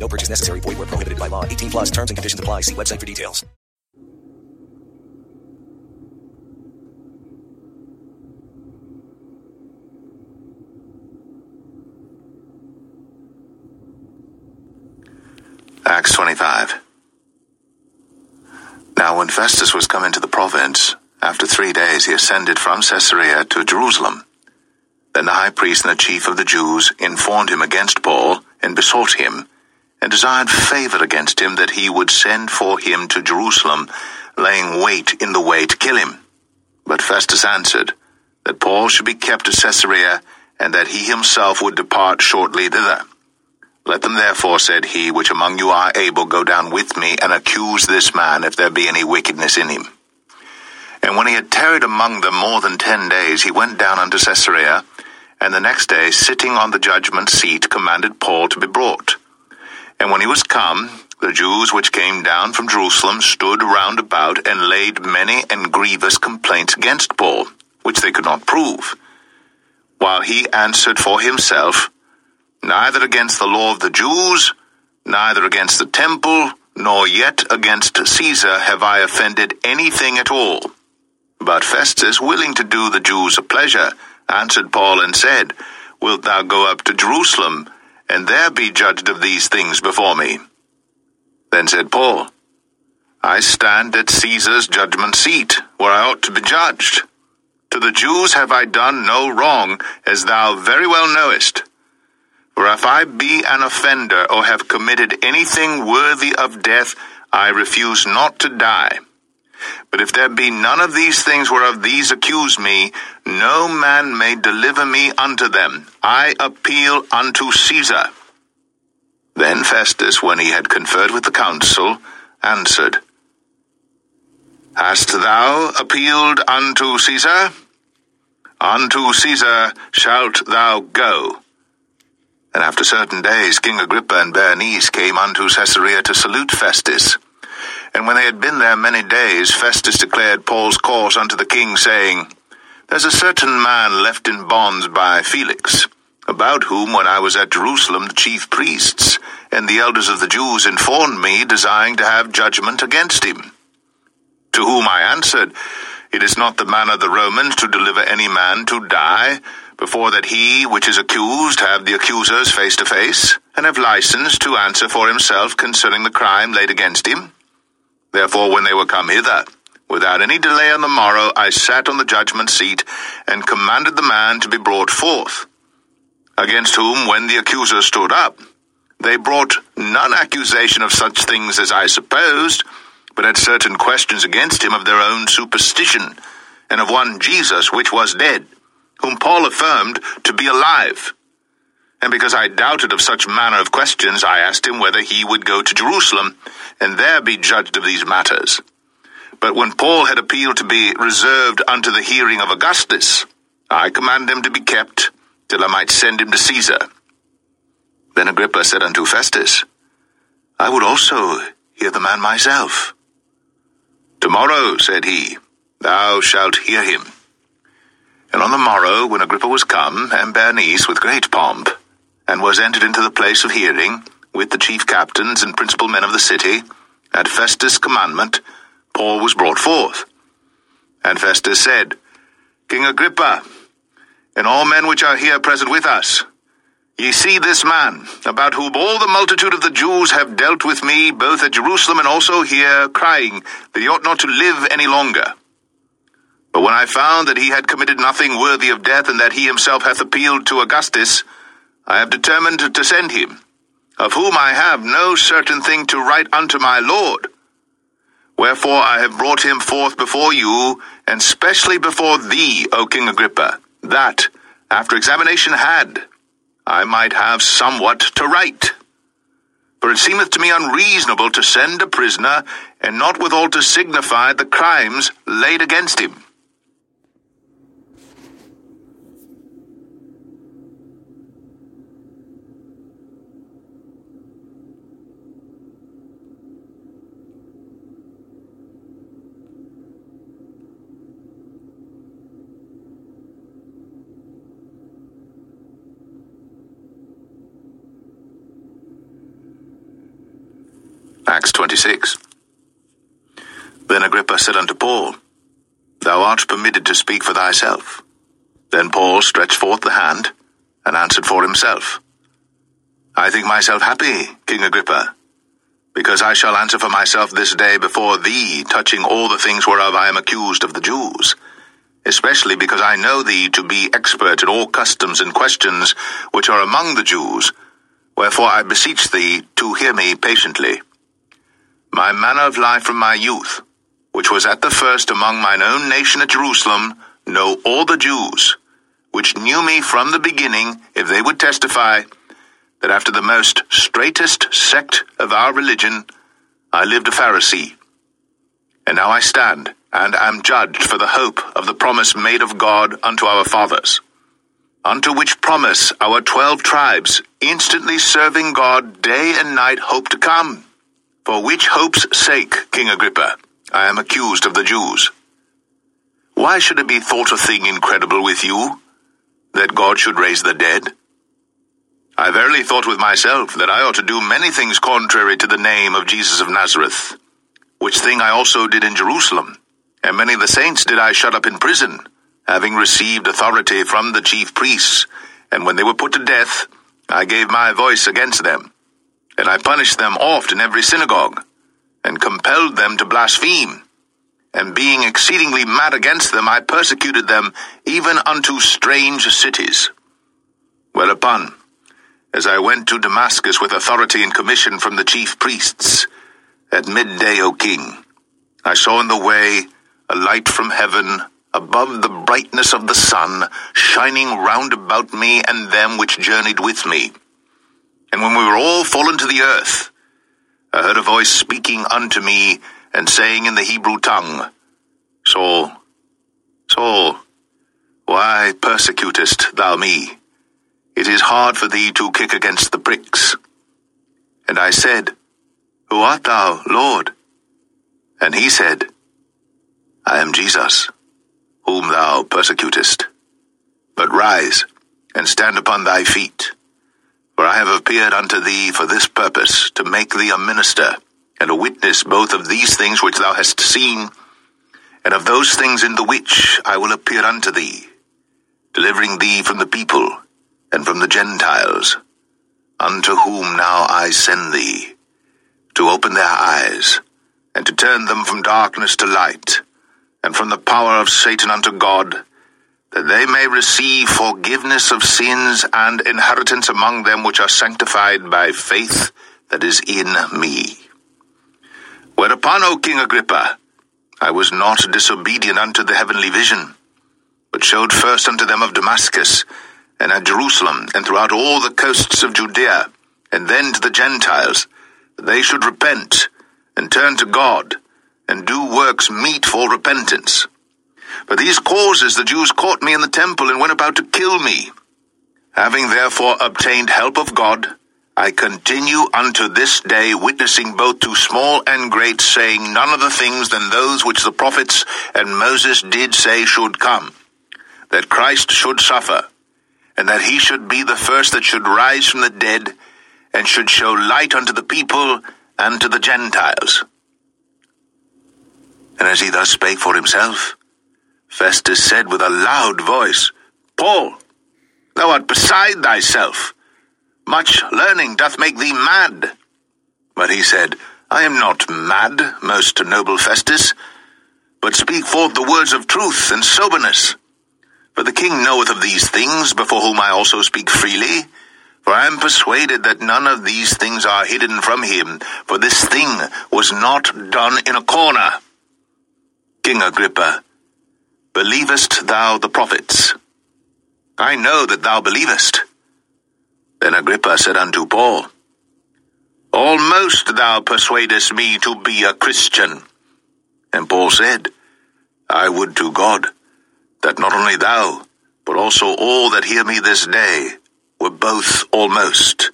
No purchase necessary. Void where prohibited by law. 18 plus terms and conditions apply. See website for details. Acts 25. Now when Festus was come into the province, after three days he ascended from Caesarea to Jerusalem. Then the high priest and the chief of the Jews informed him against Paul, and besought him, and desired favor against him that he would send for him to Jerusalem, laying wait in the way to kill him. But Festus answered, that Paul should be kept at Caesarea, and that he himself would depart shortly thither. Let them therefore, said he, which among you are able, go down with me, and accuse this man, if there be any wickedness in him. And when he had tarried among them more than ten days, he went down unto Caesarea, and the next day, sitting on the judgment seat, commanded Paul to be brought. And when he was come, the Jews which came down from Jerusalem stood round about, and laid many and grievous complaints against Paul, which they could not prove. While he answered for himself, neither against the law of the Jews, neither against the temple, nor yet against Caesar have I offended anything at all. But Festus, willing to do the Jews a pleasure, answered Paul and said, Wilt thou go up to Jerusalem, and there be judged of these things before me? Then said Paul, I stand at Caesar's judgment seat, where I ought to be judged. To the Jews have I done no wrong, as thou very well knowest. For if I be an offender or have committed anything worthy of death, I refuse not to die. But if there be none of these things whereof these accuse me, no man may deliver me unto them. I appeal unto Caesar. Then Festus, when he had conferred with the council, answered, Hast thou appealed unto Caesar? Unto Caesar shalt thou go. And after certain days, King Agrippa and Bernice came unto Caesarea to salute Festus. And when they had been there many days, Festus declared Paul's cause unto the king, saying, There's a certain man left in bonds by Felix, about whom, when I was at Jerusalem, the chief priests and the elders of the Jews informed me, desiring to have judgment against him. To whom I answered, It is not the manner of the Romans to deliver any man to die, before that he which is accused have the accusers face to face, and have license to answer for himself concerning the crime laid against him. Therefore, when they were come hither, without any delay on the morrow, I sat on the judgment seat, and commanded the man to be brought forth. Against whom, when the accusers stood up, they brought none accusation of such things as I supposed, but had certain questions against him of their own superstition, and of one Jesus which was dead, whom Paul affirmed to be alive. And because I doubted of such manner of questions, I asked him whether he would go to Jerusalem, and there be judged of these matters. But when Paul had appealed to be reserved unto the hearing of Augustus, I commanded him to be kept, till I might send him to Caesar. Then Agrippa said unto Festus, I would also hear the man myself. Tomorrow, said he, thou shalt hear him. And on the morrow, when Agrippa was come, and Bernice with great pomp, and was entered into the place of hearing, with the chief captains and principal men of the city, at Festus' commandment, Paul was brought forth. And Festus said, King Agrippa, and all men which are here present with us, ye see this man, about whom all the multitude of the Jews have dealt with me, both at Jerusalem and also here, crying that he ought not to live any longer. But when I found that he had committed nothing worthy of death, and that he himself hath appealed to Augustus, I have determined to send him, of whom I have no certain thing to write unto my Lord. Wherefore I have brought him forth before you, and specially before thee, O King Agrippa, that, after examination had, I might have somewhat to write. For it seemeth to me unreasonable to send a prisoner, and not withal to signify the crimes laid against him. Acts 26. Then Agrippa said unto Paul, Thou art permitted to speak for thyself. Then Paul stretched forth the hand, and answered for himself. I think myself happy, King Agrippa, because I shall answer for myself this day before thee, touching all the things whereof I am accused of the Jews, especially because I know thee to be expert in all customs and questions which are among the Jews, wherefore I beseech thee to hear me patiently my manner of life from my youth, which was at the first among mine own nation at Jerusalem, know all the Jews, which knew me from the beginning, if they would testify, that after the most straitest sect of our religion, I lived a Pharisee. And now I stand, and am judged for the hope of the promise made of God unto our fathers, unto which promise our twelve tribes, instantly serving God day and night, hope to come for which hope's sake, King Agrippa, I am accused of the Jews. Why should it be thought a thing incredible with you, that God should raise the dead? I verily thought with myself that I ought to do many things contrary to the name of Jesus of Nazareth, which thing I also did in Jerusalem, and many of the saints did I shut up in prison, having received authority from the chief priests, and when they were put to death, I gave my voice against them and I punished them oft in every synagogue, and compelled them to blaspheme. And being exceedingly mad against them, I persecuted them even unto strange cities. Whereupon, as I went to Damascus with authority and commission from the chief priests, at midday, O king, I saw in the way a light from heaven, above the brightness of the sun, shining round about me and them which journeyed with me. And when we were all fallen to the earth, I heard a voice speaking unto me and saying in the Hebrew tongue, Saul, Saul, why persecutest thou me? It is hard for thee to kick against the pricks. And I said, Who art thou, Lord? And he said, I am Jesus, whom thou persecutest. But rise, and stand upon thy feet for I have appeared unto thee for this purpose, to make thee a minister, and a witness both of these things which thou hast seen, and of those things in the which I will appear unto thee, delivering thee from the people, and from the Gentiles, unto whom now I send thee, to open their eyes, and to turn them from darkness to light, and from the power of Satan unto God, that they may receive forgiveness of sins and inheritance among them which are sanctified by faith that is in me. Whereupon, O King Agrippa, I was not disobedient unto the heavenly vision, but showed first unto them of Damascus, and at Jerusalem, and throughout all the coasts of Judea, and then to the Gentiles, that they should repent, and turn to God, and do works meet for repentance for these causes the Jews caught me in the temple and went about to kill me. Having therefore obtained help of God, I continue unto this day witnessing both to small and great, saying none other things than those which the prophets and Moses did say should come, that Christ should suffer, and that he should be the first that should rise from the dead, and should show light unto the people and to the Gentiles. And as he thus spake for himself, Festus said with a loud voice, Paul, thou art beside thyself. Much learning doth make thee mad. But he said, I am not mad, most noble Festus, but speak forth the words of truth and soberness. For the king knoweth of these things, before whom I also speak freely. For I am persuaded that none of these things are hidden from him, for this thing was not done in a corner. King Agrippa, Believest thou the prophets? I know that thou believest. Then Agrippa said unto Paul, Almost thou persuadest me to be a Christian. And Paul said, I would to God that not only thou, but also all that hear me this day, were both almost,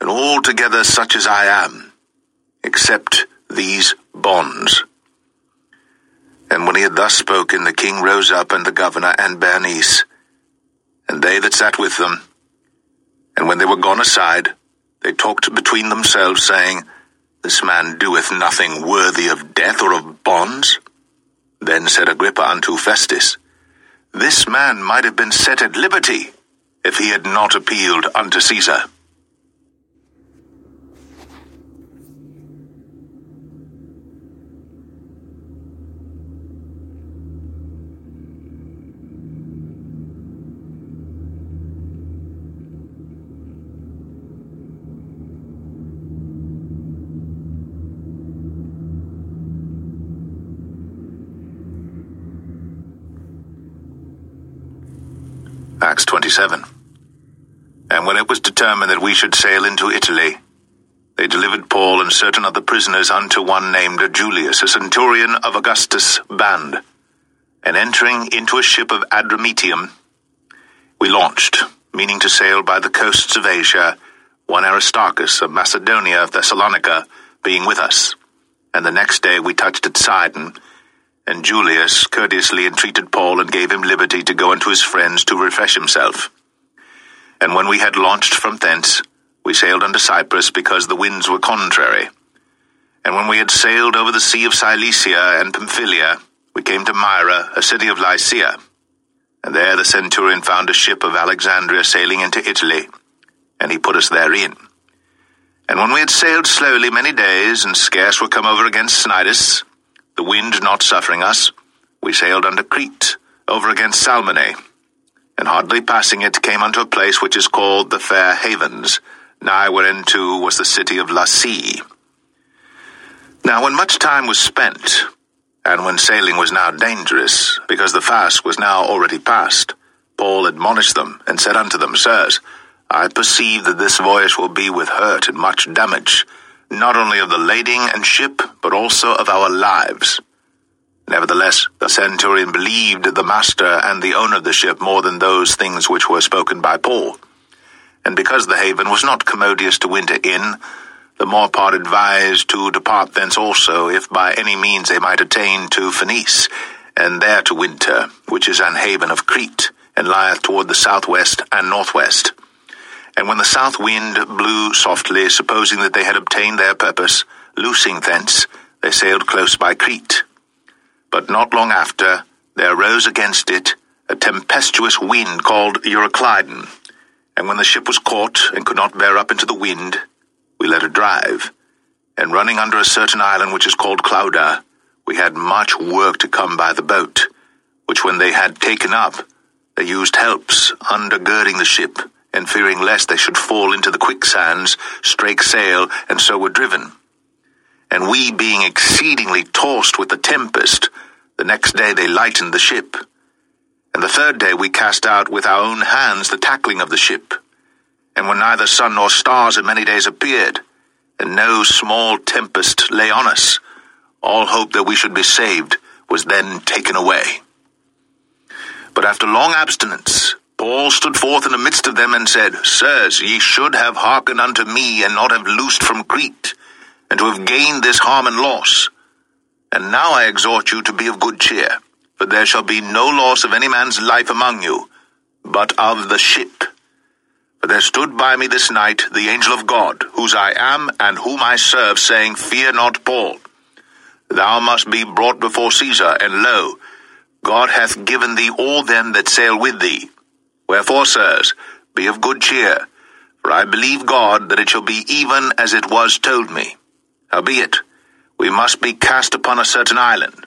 and altogether such as I am, except these bonds. And when he had thus spoken, the king rose up, and the governor, and Bernice, and they that sat with them. And when they were gone aside, they talked between themselves, saying, This man doeth nothing worthy of death or of bonds. Then said Agrippa unto Festus, This man might have been set at liberty, if he had not appealed unto Caesar. Acts 27. And when it was determined that we should sail into Italy, they delivered Paul and certain other prisoners unto one named Julius, a centurion of Augustus' band. And entering into a ship of Adramyttium, we launched, meaning to sail by the coasts of Asia, one Aristarchus of Macedonia of Thessalonica being with us. And the next day we touched at Sidon, and Julius courteously entreated Paul and gave him liberty to go unto his friends to refresh himself. And when we had launched from thence, we sailed unto Cyprus because the winds were contrary. And when we had sailed over the sea of Cilicia and Pamphylia, we came to Myra, a city of Lycia. And there the centurion found a ship of Alexandria sailing into Italy, and he put us therein. And when we had sailed slowly many days, and scarce were come over against Cnidus, the wind not suffering us, we sailed under Crete, over against Salmone, and hardly passing it came unto a place which is called the Fair Havens, nigh whereunto was the city of Lasea. Now when much time was spent, and when sailing was now dangerous, because the fast was now already past, Paul admonished them, and said unto them, Sirs, I perceive that this voyage will be with hurt and much damage, not only of the lading and ship, but also of our lives. Nevertheless, the centurion believed the master and the owner of the ship more than those things which were spoken by Paul. And because the haven was not commodious to winter in, the more part advised to depart thence also, if by any means they might attain to Phenice, and there to winter, which is an haven of Crete, and lieth toward the southwest and northwest. And when the south wind blew softly, supposing that they had obtained their purpose, loosing thence, they sailed close by Crete. But not long after, there arose against it a tempestuous wind called Euroclydon. And when the ship was caught and could not bear up into the wind, we let her drive. And running under a certain island which is called Clauda, we had much work to come by the boat, which when they had taken up, they used helps undergirding the ship, and fearing lest they should fall into the quicksands, strake sail, and so were driven. And we being exceedingly tossed with the tempest, the next day they lightened the ship. And the third day we cast out with our own hands the tackling of the ship. And when neither sun nor stars in many days appeared, and no small tempest lay on us, all hope that we should be saved was then taken away. But after long abstinence, Paul stood forth in the midst of them and said, Sirs, ye should have hearkened unto me, and not have loosed from Crete, and to have gained this harm and loss. And now I exhort you to be of good cheer, for there shall be no loss of any man's life among you, but of the ship. For there stood by me this night the angel of God, whose I am and whom I serve, saying, Fear not, Paul. Thou must be brought before Caesar, and lo, God hath given thee all them that sail with thee. Wherefore, sirs, be of good cheer, for I believe God that it shall be even as it was told me. Howbeit, we must be cast upon a certain island.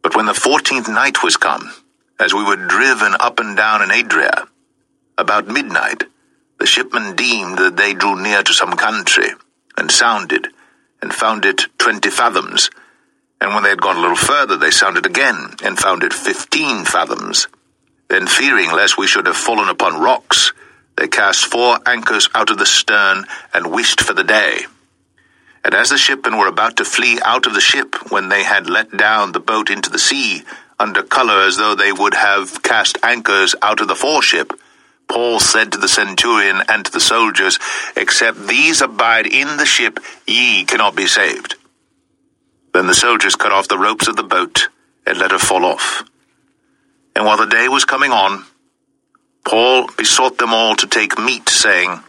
But when the fourteenth night was come, as we were driven up and down in Adria, about midnight, the shipmen deemed that they drew near to some country, and sounded, and found it twenty fathoms. And when they had gone a little further, they sounded again, and found it fifteen fathoms. Then, fearing lest we should have fallen upon rocks, they cast four anchors out of the stern, and wished for the day. And as the shipmen were about to flee out of the ship, when they had let down the boat into the sea, under color as though they would have cast anchors out of the foreship, Paul said to the centurion and to the soldiers, Except these abide in the ship, ye cannot be saved. Then the soldiers cut off the ropes of the boat and let her fall off. And while the day was coming on, Paul besought them all to take meat, saying,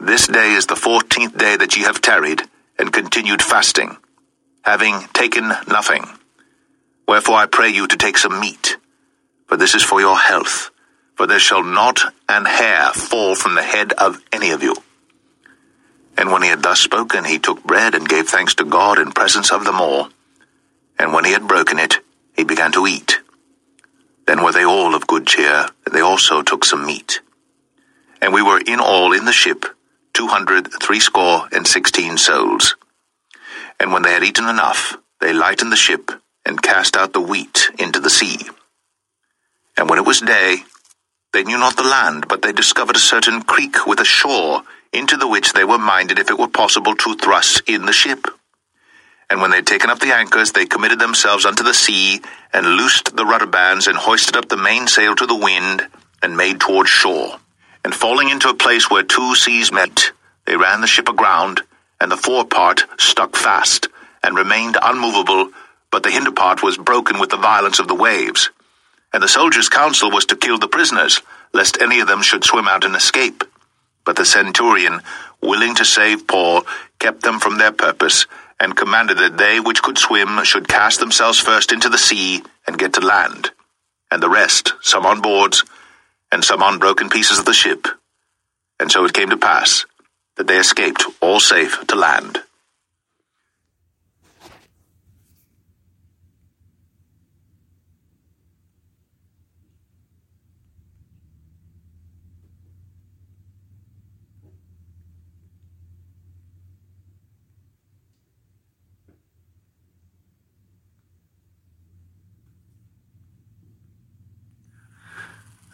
This day is the fourteenth day that ye have tarried, and continued fasting, having taken nothing. Wherefore I pray you to take some meat, for this is for your health, for there shall not an hair fall from the head of any of you. And when he had thus spoken, he took bread and gave thanks to God in presence of them all. And when he had broken it, he began to eat. Then were they all of good cheer, and they also took some meat. And we were in all in the ship two hundred threescore and sixteen souls. And when they had eaten enough, they lightened the ship, and cast out the wheat into the sea. And when it was day, they knew not the land, but they discovered a certain creek with a shore, into the which they were minded, if it were possible, to thrust in the ship. And when they had taken up the anchors, they committed themselves unto the sea, and loosed the rudder bands, and hoisted up the mainsail to the wind, and made toward shore. And falling into a place where two seas met, they ran the ship aground, and the forepart stuck fast, and remained unmovable, but the hinder part was broken with the violence of the waves. And the soldiers' counsel was to kill the prisoners, lest any of them should swim out and escape. But the centurion, willing to save Paul, kept them from their purpose, and commanded that they which could swim should cast themselves first into the sea and get to land, and the rest, some on boards, and some on broken pieces of the ship. And so it came to pass that they escaped all safe to land.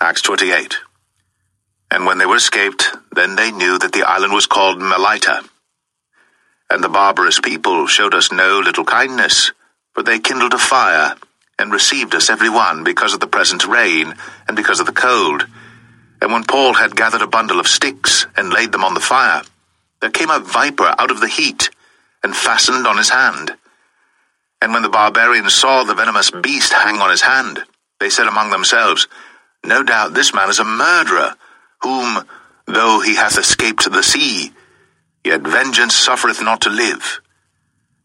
Acts 28. And when they were escaped, then they knew that the island was called Melita. And the barbarous people showed us no little kindness, for they kindled a fire, and received us every one because of the present rain, and because of the cold. And when Paul had gathered a bundle of sticks, and laid them on the fire, there came a viper out of the heat, and fastened on his hand. And when the barbarians saw the venomous beast hang on his hand, they said among themselves, no doubt this man is a murderer, whom, though he hath escaped the sea, yet vengeance suffereth not to live.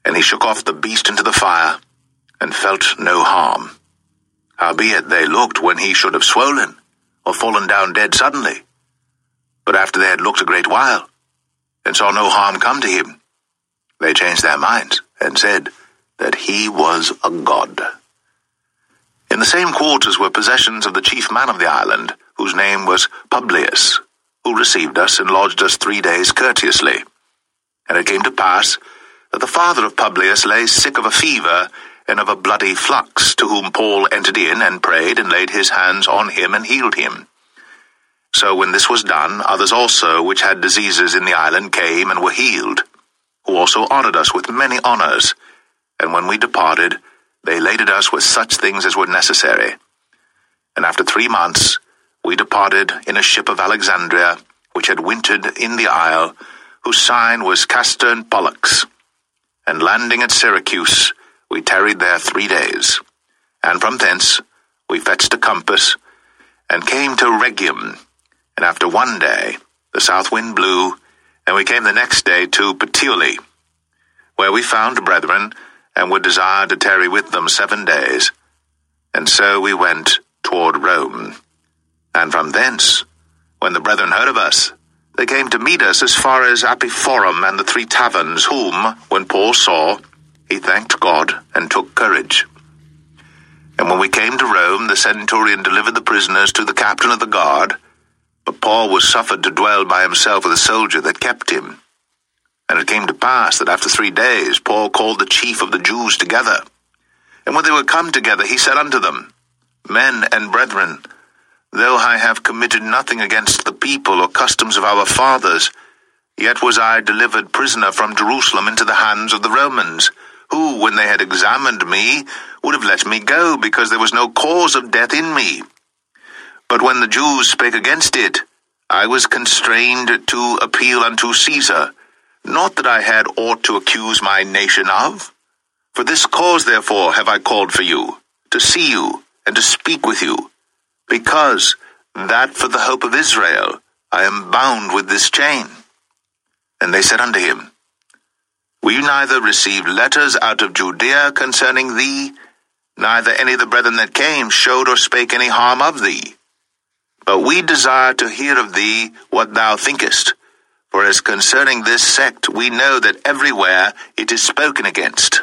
And he shook off the beast into the fire, and felt no harm. Howbeit they looked when he should have swollen, or fallen down dead suddenly. But after they had looked a great while, and saw no harm come to him, they changed their minds, and said that he was a god. In the same quarters were possessions of the chief man of the island, whose name was Publius, who received us and lodged us three days courteously. And it came to pass that the father of Publius lay sick of a fever and of a bloody flux, to whom Paul entered in and prayed and laid his hands on him and healed him. So when this was done, others also which had diseases in the island came and were healed, who also honored us with many honors. And when we departed, they laded us with such things as were necessary. And after three months, we departed in a ship of Alexandria, which had wintered in the isle, whose sign was Castor and Pollux. And landing at Syracuse, we tarried there three days. And from thence we fetched a compass, and came to Rhegium. And after one day, the south wind blew, and we came the next day to Puteoli, where we found brethren, and were desired to tarry with them seven days. And so we went toward Rome. And from thence, when the brethren heard of us, they came to meet us as far as Appii forum and the three taverns, whom, when Paul saw, he thanked God and took courage. And when we came to Rome, the centurion delivered the prisoners to the captain of the guard, but Paul was suffered to dwell by himself with a soldier that kept him. And it came to pass that after three days Paul called the chief of the Jews together. And when they were come together, he said unto them, Men and brethren, though I have committed nothing against the people or customs of our fathers, Yet was I delivered prisoner from Jerusalem into the hands of the Romans, who, when they had examined me, would have let me go, because there was no cause of death in me. But when the Jews spake against it, I was constrained to appeal unto Caesar, not that I had aught to accuse my nation of. For this cause, therefore, have I called for you, to see you, and to speak with you, because that for the hope of Israel I am bound with this chain. And they said unto him, We neither received letters out of Judea concerning thee, neither any of the brethren that came showed or spake any harm of thee. But we desire to hear of thee what thou thinkest. For as concerning this sect, we know that everywhere it is spoken against.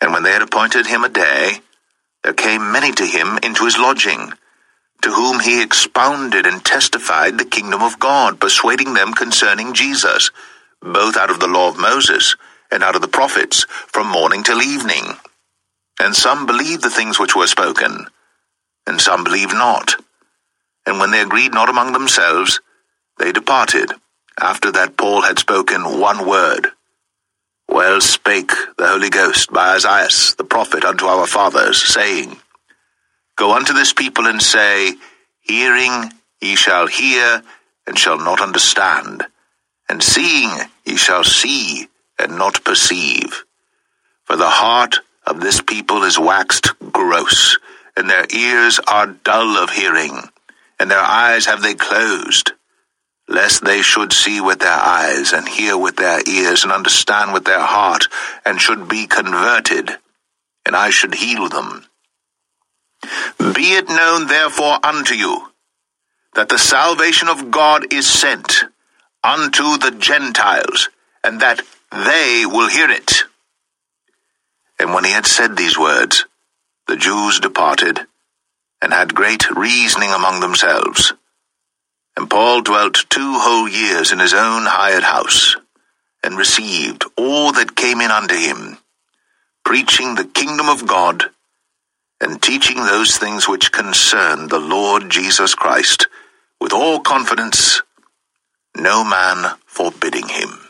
And when they had appointed him a day, there came many to him into his lodging, to whom he expounded and testified the kingdom of God, persuading them concerning Jesus, both out of the law of Moses and out of the prophets, from morning till evening. And some believed the things which were spoken, and some believed not. And when they agreed not among themselves, they departed, after that Paul had spoken one word. Well spake the Holy Ghost by Isaiah the prophet unto our fathers, saying, Go unto this people and say, Hearing ye shall hear, and shall not understand, and seeing ye shall see, and not perceive. For the heart of this people is waxed gross, and their ears are dull of hearing, and their eyes have they closed, lest they should see with their eyes, and hear with their ears, and understand with their heart, and should be converted, and I should heal them. Be it known therefore unto you, that the salvation of God is sent unto the Gentiles, and that they will hear it. And when he had said these words, the Jews departed, and had great reasoning among themselves. And Paul dwelt two whole years in his own hired house, and received all that came in unto him, preaching the kingdom of God, and teaching those things which concern the Lord Jesus Christ, with all confidence, no man forbidding him.